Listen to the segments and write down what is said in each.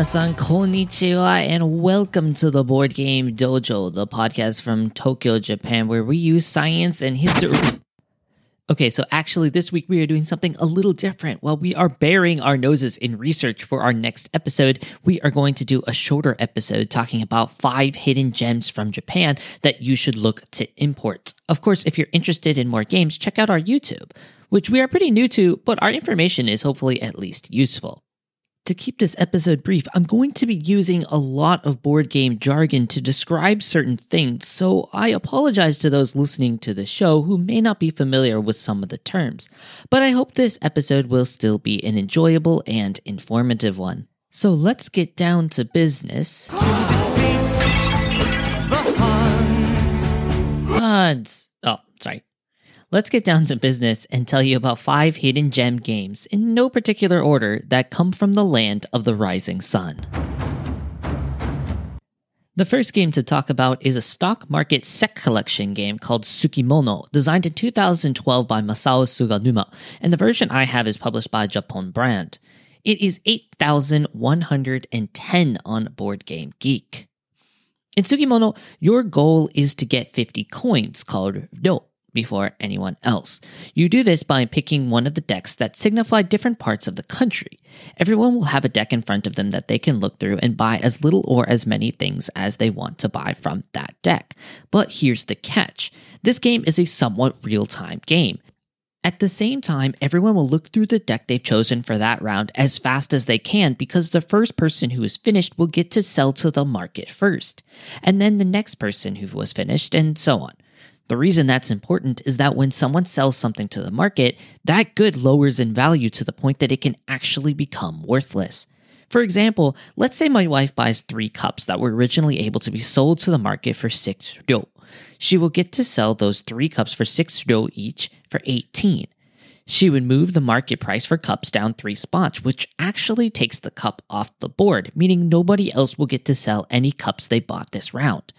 Minasan konnichiwa and welcome to the Board Game Dojo, the podcast from Tokyo, Japan, where we use science and history. Okay, so actually, this week we are doing something a little different. While we are burying our noses in research for our next episode, we are going to do a shorter episode talking about five hidden gems from Japan that you should look to import. Of course, if you're interested in more games, check out our YouTube, which we are pretty new to, but our information is hopefully at least useful. To keep this episode brief, I'm going to be using a lot of board game jargon to describe certain things, so I apologize to those listening to the show who may not be familiar with some of the terms. But I hope this episode will still be an enjoyable and informative one. So let's get down to business. Huns. Oh, sorry. Let's get down to business and tell you about five hidden gem games, in no particular order, that come from the land of the rising sun. The first game to talk about is a stock market set collection game called Sukimono, designed in 2012 by Masao Suganuma, and the version I have is published by Japon Brand. It is 8,110 on Board Game Geek. In Sukimono, your goal is to get 50 coins called Ryo before anyone else. You do this by picking one of the decks that signify different parts of the country. Everyone will have a deck in front of them that they can look through and buy as little or as many things as they want to buy from that deck. But here's the catch this game is a somewhat real time game. At the same time, everyone will look through the deck they've chosen for that round as fast as they can because the first person who is finished will get to sell to the market first, and then the next person who was finished, and so on. The reason that's important is that when someone sells something to the market, that good lowers in value to the point that it can actually become worthless. For example, let's say my wife buys three cups that were originally able to be sold to the market for 6 ryo. She will get to sell those three cups for 6 ryo each for 18. She would move the market price for cups down three spots, which actually takes the cup off the board, meaning nobody else will get to sell any cups they bought this round.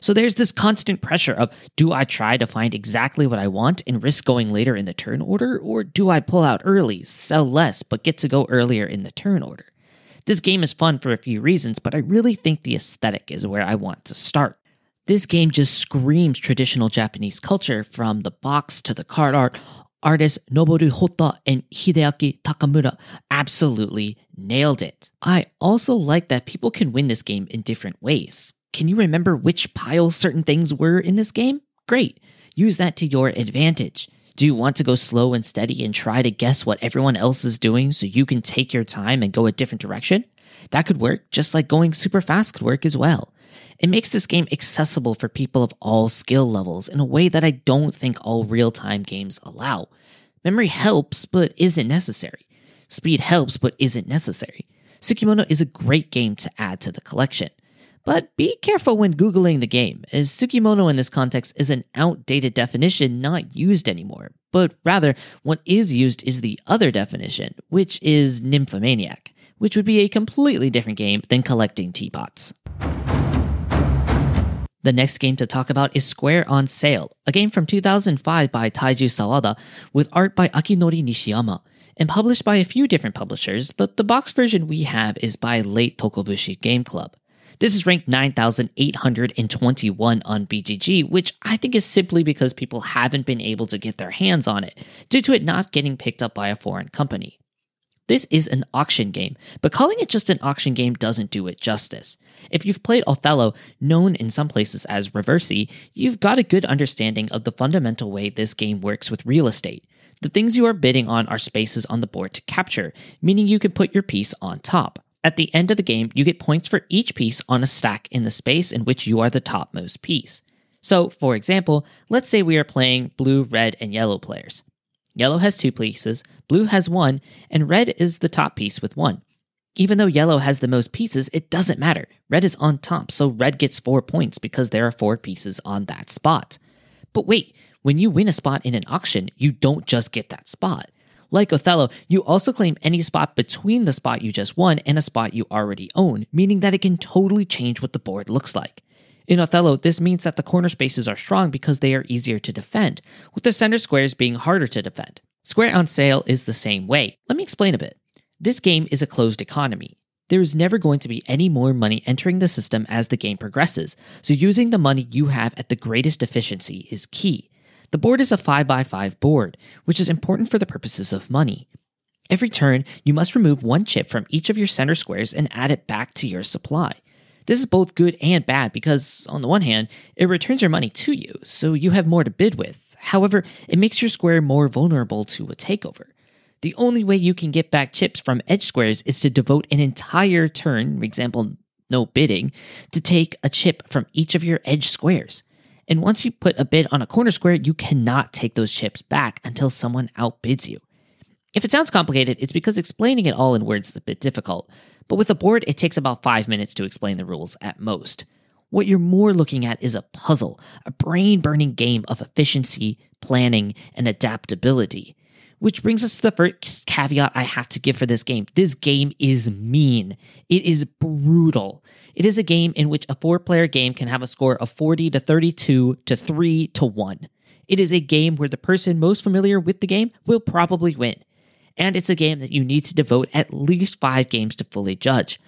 So there's this constant pressure of do I try to find exactly what I want and risk going later in the turn order, or do I pull out early, sell less, but get to go earlier in the turn order? This game is fun for a few reasons, but I really think the aesthetic is where I want to start. This game just screams traditional Japanese culture from the box to the card art. Artists Noboru Hotta and Hideaki Takamura absolutely nailed it. I also like that people can win this game in different ways. Can you remember which pile certain things were in this game? Great. Use that to your advantage. Do you want to go slow and steady and try to guess what everyone else is doing so you can take your time and go a different direction? That could work, just like going super fast could work as well. It makes this game accessible for people of all skill levels in a way that I don't think all real time games allow. Memory helps, but isn't necessary. Speed helps, but isn't necessary. Sukimono is a great game to add to the collection. But be careful when Googling the game, as Sukimono in this context is an outdated definition not used anymore, but rather, what is used is the other definition, which is nymphomaniac, which would be a completely different game than collecting teapots. The next game to talk about is Square on Sale, a game from 2005 by Taiju Sawada with art by Akinori Nishiyama and published by a few different publishers, but the box version we have is by Late Tokobushi Game Club. This is ranked 9,821 on BGG, which I think is simply because people haven't been able to get their hands on it due to it not getting picked up by a foreign company. This is an auction game, but calling it just an auction game doesn't do it justice. If you've played Othello, known in some places as Reversi, you've got a good understanding of the fundamental way this game works with real estate. The things you are bidding on are spaces on the board to capture, meaning you can put your piece on top. At the end of the game, you get points for each piece on a stack in the space in which you are the topmost piece. So, for example, let's say we are playing blue, red, and yellow players. Yellow has two pieces, blue has one, and red is the top piece with one. Even though yellow has the most pieces, it doesn't matter. Red is on top, so red gets four points because there are four pieces on that spot. But wait, when you win a spot in an auction, you don't just get that spot. Like Othello, you also claim any spot between the spot you just won and a spot you already own, meaning that it can totally change what the board looks like. In Othello, this means that the corner spaces are strong because they are easier to defend, with the center squares being harder to defend. Square on Sale is the same way. Let me explain a bit. This game is a closed economy. there is never going to be any more money entering the system as the game progresses, so using the money you have at the greatest efficiency is key. The board is a 5x5 board, which is important for the purposes of money. Every turn, you must remove one chip from each of your center squares and add it back to your supply. This is both good and bad because, on the one hand, it returns your money to you, so you have more to bid with. However, it makes your square more vulnerable to a takeover. The only way you can get back chips from edge squares is to devote an entire turn, for example, no bidding, to take a chip from each of your edge squares. And once you put a bid on a corner square, you cannot take those chips back until someone outbids you. If it sounds complicated, it's because explaining it all in words is a bit difficult. But with a board, it takes about five minutes to explain the rules at most. What you're more looking at is a puzzle, a brain burning game of efficiency, planning, and adaptability. Which brings us to the first caveat I have to give for this game. This game is mean. It is brutal. It is a game in which a four player game can have a score of 40 to 32 to 3 to 1. It is a game where the person most familiar with the game will probably win. And it's a game that you need to devote at least five games to fully judge.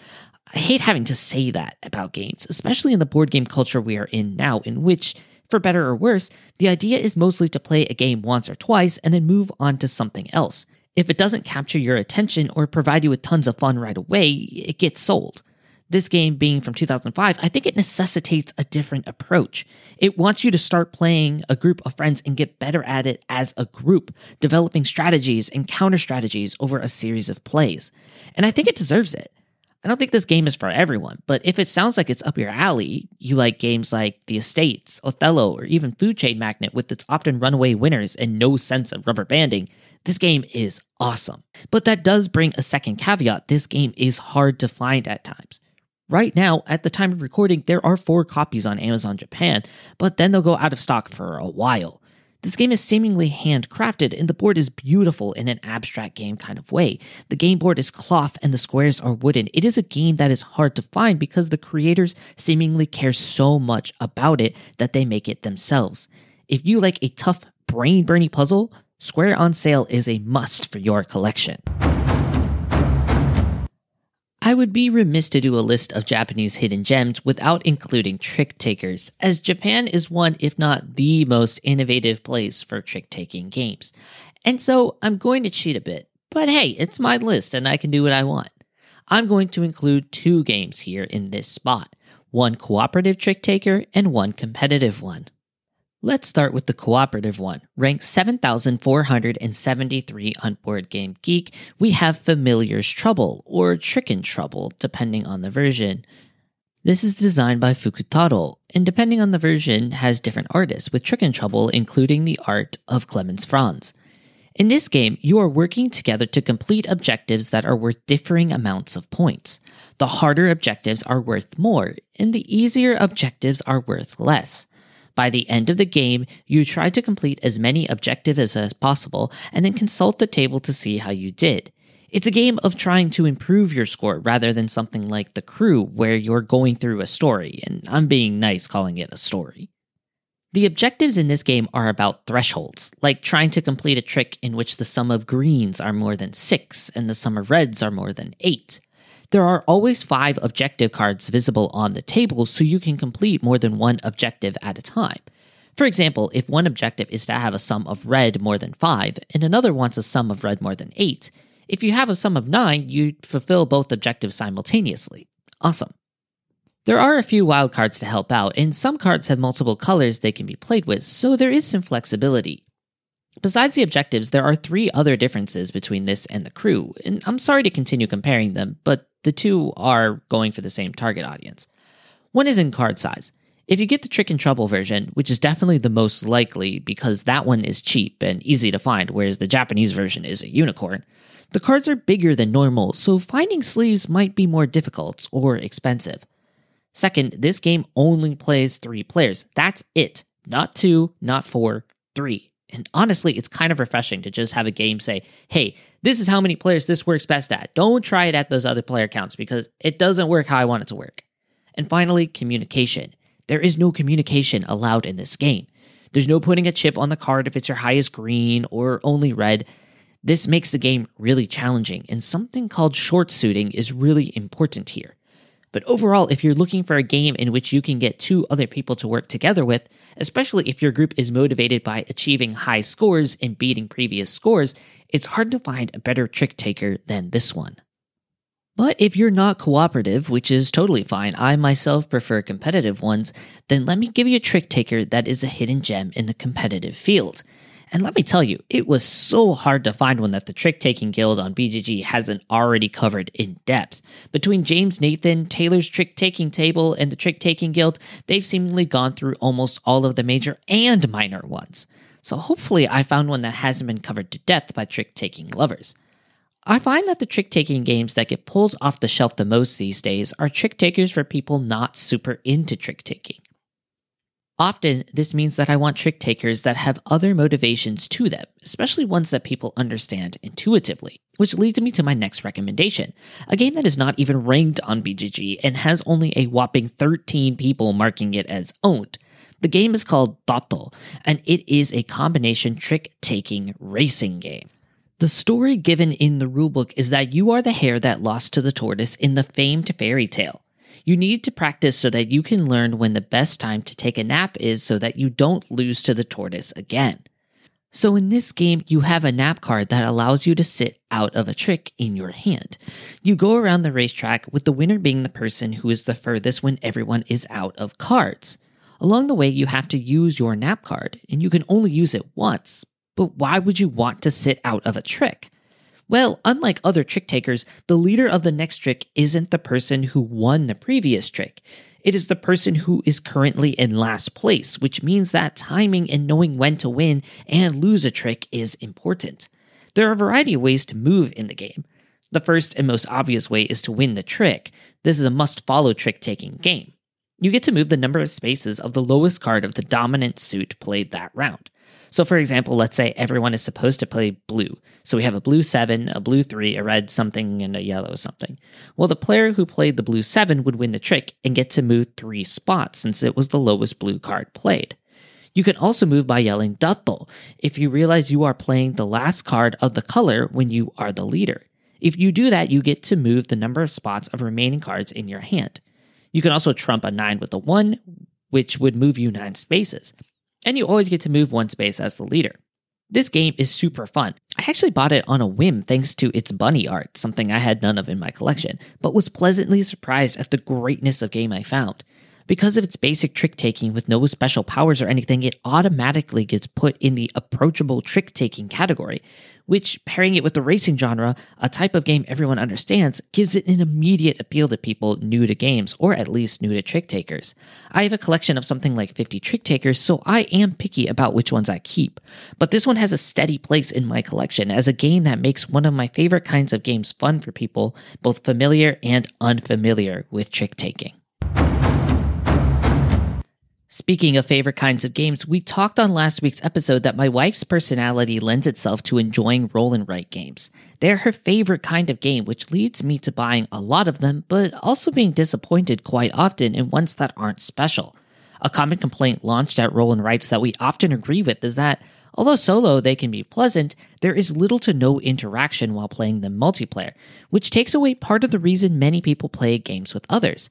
I hate having to say that about games, especially in the board game culture we are in now, in which for better or worse, the idea is mostly to play a game once or twice and then move on to something else. If it doesn't capture your attention or provide you with tons of fun right away, it gets sold. This game being from 2005, I think it necessitates a different approach. It wants you to start playing a group of friends and get better at it as a group, developing strategies and counter strategies over a series of plays. And I think it deserves it. I don't think this game is for everyone, but if it sounds like it's up your alley, you like games like The Estates, Othello, or even Food Chain Magnate with its often runaway winners and no sense of rubber banding, this game is awesome. But that does bring a second caveat this game is hard to find at times. Right now, at the time of recording, there are four copies on Amazon Japan, but then they'll go out of stock for a while. This game is seemingly handcrafted, and the board is beautiful in an abstract game kind of way. The game board is cloth and the squares are wooden. It is a game that is hard to find because the creators seemingly care so much about it that they make it themselves. If you like a tough, brain burning puzzle, Square on Sale is a must for your collection. I would be remiss to do a list of Japanese hidden gems without including trick takers, as Japan is one, if not the most innovative place for trick taking games. And so I'm going to cheat a bit, but hey, it's my list and I can do what I want. I'm going to include two games here in this spot one cooperative trick taker and one competitive one. Let's start with the cooperative one. Ranked 7,473 on Board Game Geek, we have Familiar's Trouble, or Trick Trickin' Trouble, depending on the version. This is designed by Fukutaro, and depending on the version, has different artists, with Trick Trickin' Trouble including the art of Clemens Franz. In this game, you are working together to complete objectives that are worth differing amounts of points. The harder objectives are worth more, and the easier objectives are worth less. By the end of the game, you try to complete as many objectives as possible and then consult the table to see how you did. It's a game of trying to improve your score rather than something like The Crew, where you're going through a story, and I'm being nice calling it a story. The objectives in this game are about thresholds, like trying to complete a trick in which the sum of greens are more than 6 and the sum of reds are more than 8. There are always five objective cards visible on the table, so you can complete more than one objective at a time. For example, if one objective is to have a sum of red more than 5, and another wants a sum of red more than 8, if you have a sum of 9, you fulfill both objectives simultaneously. Awesome. There are a few wildcards to help out, and some cards have multiple colors they can be played with, so there is some flexibility. Besides the objectives, there are three other differences between this and the crew, and I'm sorry to continue comparing them, but the two are going for the same target audience. One is in card size. If you get the Trick and Trouble version, which is definitely the most likely because that one is cheap and easy to find, whereas the Japanese version is a unicorn, the cards are bigger than normal, so finding sleeves might be more difficult or expensive. Second, this game only plays three players. That's it. Not two, not four, three. And honestly, it's kind of refreshing to just have a game say, hey, this is how many players this works best at. Don't try it at those other player counts because it doesn't work how I want it to work. And finally, communication. There is no communication allowed in this game. There's no putting a chip on the card if it's your highest green or only red. This makes the game really challenging, and something called short suiting is really important here. But overall, if you're looking for a game in which you can get two other people to work together with, especially if your group is motivated by achieving high scores and beating previous scores, it's hard to find a better trick taker than this one. But if you're not cooperative, which is totally fine, I myself prefer competitive ones, then let me give you a trick taker that is a hidden gem in the competitive field. And let me tell you, it was so hard to find one that the Trick Taking Guild on BGG hasn't already covered in depth. Between James Nathan, Taylor's Trick Taking Table, and the Trick Taking Guild, they've seemingly gone through almost all of the major and minor ones. So hopefully, I found one that hasn't been covered to death by trick taking lovers. I find that the trick taking games that get pulled off the shelf the most these days are trick takers for people not super into trick taking. Often, this means that I want trick takers that have other motivations to them, especially ones that people understand intuitively. Which leads me to my next recommendation a game that is not even ranked on BGG and has only a whopping 13 people marking it as owned. The game is called Datto, and it is a combination trick taking racing game. The story given in the rulebook is that you are the hare that lost to the tortoise in the famed fairy tale. You need to practice so that you can learn when the best time to take a nap is so that you don't lose to the tortoise again. So in this game, you have a nap card that allows you to sit out of a trick in your hand. You go around the racetrack with the winner being the person who is the furthest when everyone is out of cards. Along the way, you have to use your nap card, and you can only use it once, but why would you want to sit out of a trick? Well, unlike other trick takers, the leader of the next trick isn't the person who won the previous trick. It is the person who is currently in last place, which means that timing and knowing when to win and lose a trick is important. There are a variety of ways to move in the game. The first and most obvious way is to win the trick. This is a must follow trick taking game. You get to move the number of spaces of the lowest card of the dominant suit played that round. So, for example, let's say everyone is supposed to play blue. So we have a blue seven, a blue three, a red something, and a yellow something. Well, the player who played the blue seven would win the trick and get to move three spots since it was the lowest blue card played. You can also move by yelling Datto if you realize you are playing the last card of the color when you are the leader. If you do that, you get to move the number of spots of remaining cards in your hand. You can also trump a 9 with a 1, which would move you 9 spaces and you always get to move one space as the leader. This game is super fun. I actually bought it on a whim thanks to its bunny art, something I had none of in my collection, but was pleasantly surprised at the greatness of game I found. Because of its basic trick taking with no special powers or anything, it automatically gets put in the approachable trick taking category, which, pairing it with the racing genre, a type of game everyone understands, gives it an immediate appeal to people new to games, or at least new to trick takers. I have a collection of something like 50 trick takers, so I am picky about which ones I keep. But this one has a steady place in my collection as a game that makes one of my favorite kinds of games fun for people, both familiar and unfamiliar with trick taking. Speaking of favorite kinds of games, we talked on last week's episode that my wife's personality lends itself to enjoying roll and write games. They're her favorite kind of game, which leads me to buying a lot of them, but also being disappointed quite often in ones that aren't special. A common complaint launched at Roll and Writes that we often agree with is that although solo they can be pleasant, there is little to no interaction while playing them multiplayer, which takes away part of the reason many people play games with others.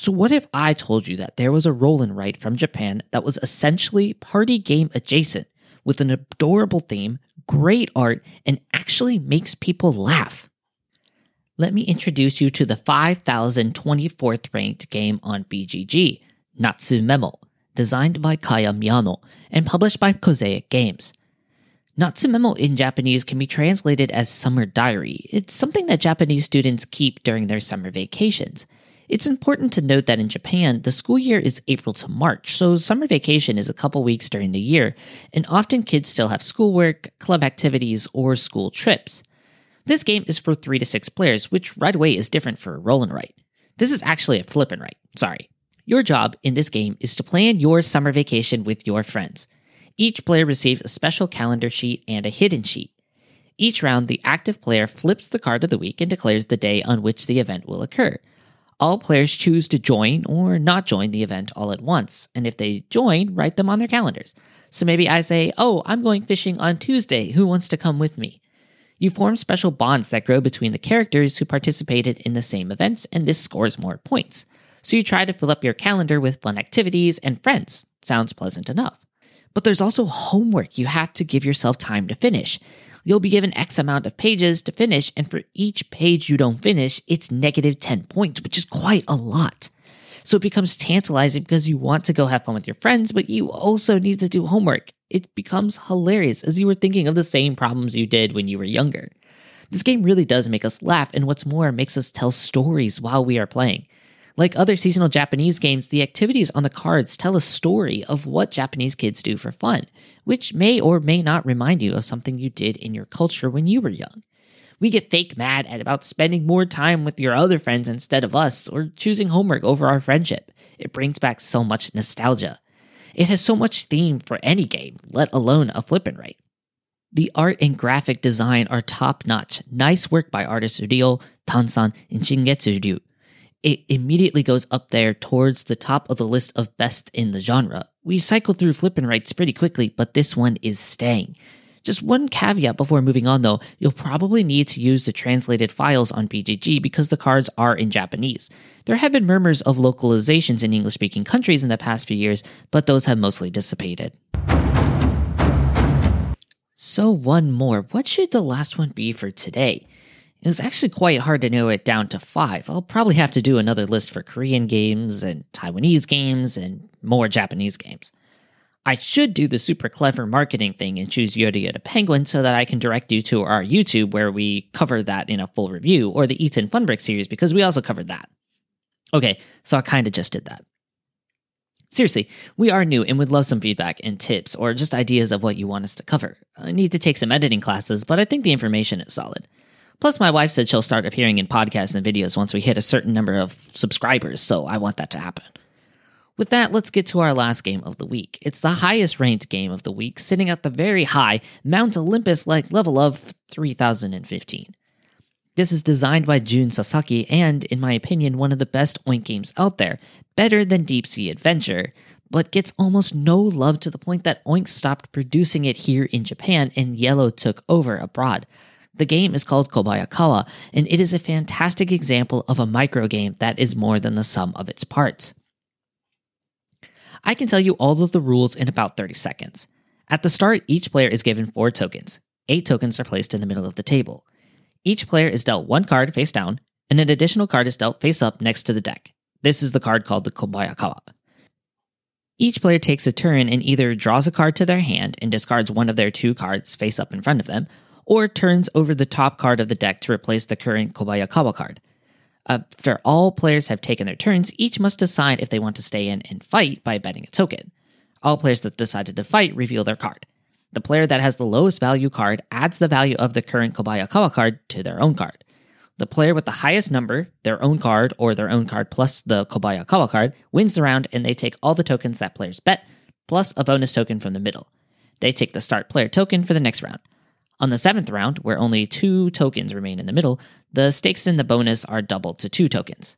So, what if I told you that there was a roll and write from Japan that was essentially party game adjacent with an adorable theme, great art, and actually makes people laugh? Let me introduce you to the 5024th ranked game on BGG, Natsu Memo, designed by Kaya Miyano and published by Mosaic Games. Natsu Memo in Japanese can be translated as summer diary. It's something that Japanese students keep during their summer vacations. It's important to note that in Japan, the school year is April to March, so summer vacation is a couple weeks during the year, and often kids still have schoolwork, club activities, or school trips. This game is for 3 to 6 players, which right away is different for roll and write. This is actually a flip and write, sorry. Your job in this game is to plan your summer vacation with your friends. Each player receives a special calendar sheet and a hidden sheet. Each round, the active player flips the card of the week and declares the day on which the event will occur all players choose to join or not join the event all at once. And if they join, write them on their calendars. So maybe I say, Oh, I'm going fishing on Tuesday. Who wants to come with me? You form special bonds that grow between the characters who participated in the same events, and this scores more points. So you try to fill up your calendar with fun activities and friends. Sounds pleasant enough. But there's also homework you have to give yourself time to finish. You'll be given X amount of pages to finish, and for each page you don't finish, it's negative 10 points, which is quite a lot. So it becomes tantalizing because you want to go have fun with your friends, but you also need to do homework. It becomes hilarious as you were thinking of the same problems you did when you were younger. This game really does make us laugh, and what's more, makes us tell stories while we are playing. Like other seasonal Japanese games, the activities on the cards tell a story of what Japanese kids do for fun, which may or may not remind you of something you did in your culture when you were young. We get fake mad at about spending more time with your other friends instead of us, or choosing homework over our friendship. It brings back so much nostalgia. It has so much theme for any game, let alone a flip and write. The art and graphic design are top notch. Nice work by artists Ryo, Tansan, and Shingetsu Ryu it immediately goes up there towards the top of the list of best in the genre. We cycle through flip and writes pretty quickly, but this one is staying. Just one caveat before moving on though, you'll probably need to use the translated files on BGG because the cards are in Japanese. There have been murmurs of localizations in English speaking countries in the past few years, but those have mostly dissipated. So, one more. What should the last one be for today? It was actually quite hard to narrow it down to five. I'll probably have to do another list for Korean games and Taiwanese games and more Japanese games. I should do the super clever marketing thing and choose Yoda Yoda Penguin so that I can direct you to our YouTube where we cover that in a full review, or the Eaton Funbrick series because we also covered that. Okay, so I kind of just did that. Seriously, we are new and would love some feedback and tips or just ideas of what you want us to cover. I need to take some editing classes, but I think the information is solid. Plus, my wife said she'll start appearing in podcasts and videos once we hit a certain number of subscribers, so I want that to happen. With that, let's get to our last game of the week. It's the highest ranked game of the week, sitting at the very high Mount Olympus like level of 3015. This is designed by Jun Sasaki and, in my opinion, one of the best Oink games out there, better than Deep Sea Adventure, but gets almost no love to the point that Oink stopped producing it here in Japan and IELLO took over abroad. The game is called Kobayakawa, and it is a fantastic example of a micro game that is more than the sum of its parts. I can tell you all of the rules in about 30 seconds. At the start, each player is given four tokens. Eight tokens are placed in the middle of the table. Each player is dealt one card face down, and an additional card is dealt face up next to the deck. This is the card called the Kobayakawa. Each player takes a turn and either draws a card to their hand and discards one of their two cards face up in front of them, or turns over the top card of the deck to replace the current Kobayakawa card. After all players have taken their turns, each must decide if they want to stay in and fight by betting a token. All players that decided to fight reveal their card. The player that has the lowest value card adds the value of the current Kobayakawa card to their own card. The player with the highest number, their own card or their own card plus the Kobayakawa card, wins the round and they take all the tokens that players bet, plus a bonus token from the middle. They take the start player token for the next round. On the seventh round, where only two tokens remain in the middle, the stakes in the bonus are doubled to two tokens.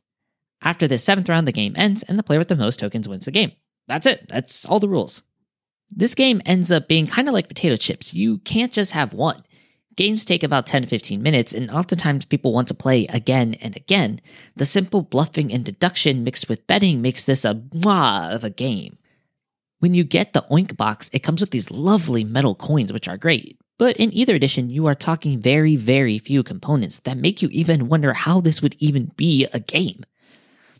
After this seventh round, the game ends, and the player with the most tokens wins the game. That's it, that's all the rules. This game ends up being kind of like potato chips. You can't just have one. Games take about 10 to 15 minutes, and oftentimes people want to play again and again. The simple bluffing and deduction mixed with betting makes this a mwah of a game. When you get the Oink box, it comes with these lovely metal coins, which are great. But in either edition, you are talking very, very few components that make you even wonder how this would even be a game.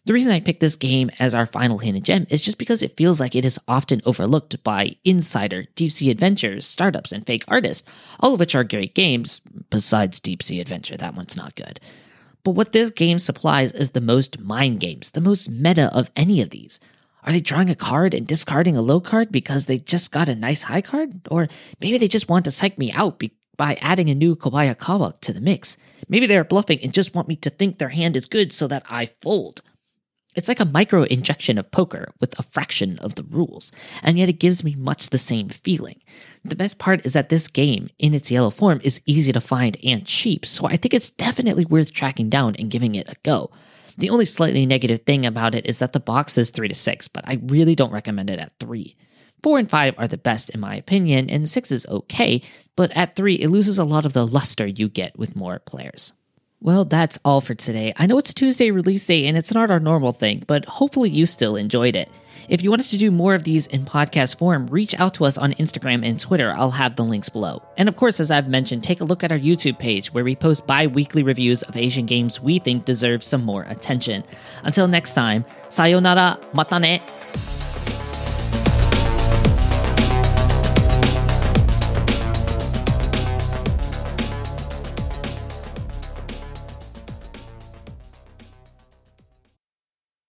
The reason I picked this game as our final hidden gem is just because it feels like it is often overlooked by Insider, Deep Sea Adventures, startups, and fake artists, all of which are great games, besides Deep Sea Adventure, that one's not good. But what this game supplies is the most mind games, the most meta of any of these. Are they drawing a card and discarding a low card because they just got a nice high card? Or maybe they just want to psych me out be- by adding a new Kobayakawa to the mix. Maybe they're bluffing and just want me to think their hand is good so that I fold. It's like a micro injection of poker with a fraction of the rules, and yet it gives me much the same feeling. The best part is that this game, in its IELLO form, is easy to find and cheap, so I think it's definitely worth tracking down and giving it a go. The only slightly negative thing about it is that the box is 3 to 6, but I really don't recommend it at 3. 4 and 5 are the best in my opinion, and 6 is okay, but at 3 it loses a lot of the luster you get with more players. Well, that's all for today. I know it's Tuesday release day and it's not our normal thing, but hopefully you still enjoyed it. If you want us to do more of these in podcast form, reach out to us on Instagram and Twitter. I'll have the links below. And of course, as I've mentioned, take a look at our YouTube page where we post bi weekly reviews of Asian games we think deserve some more attention. Until next time, sayonara, mata ne!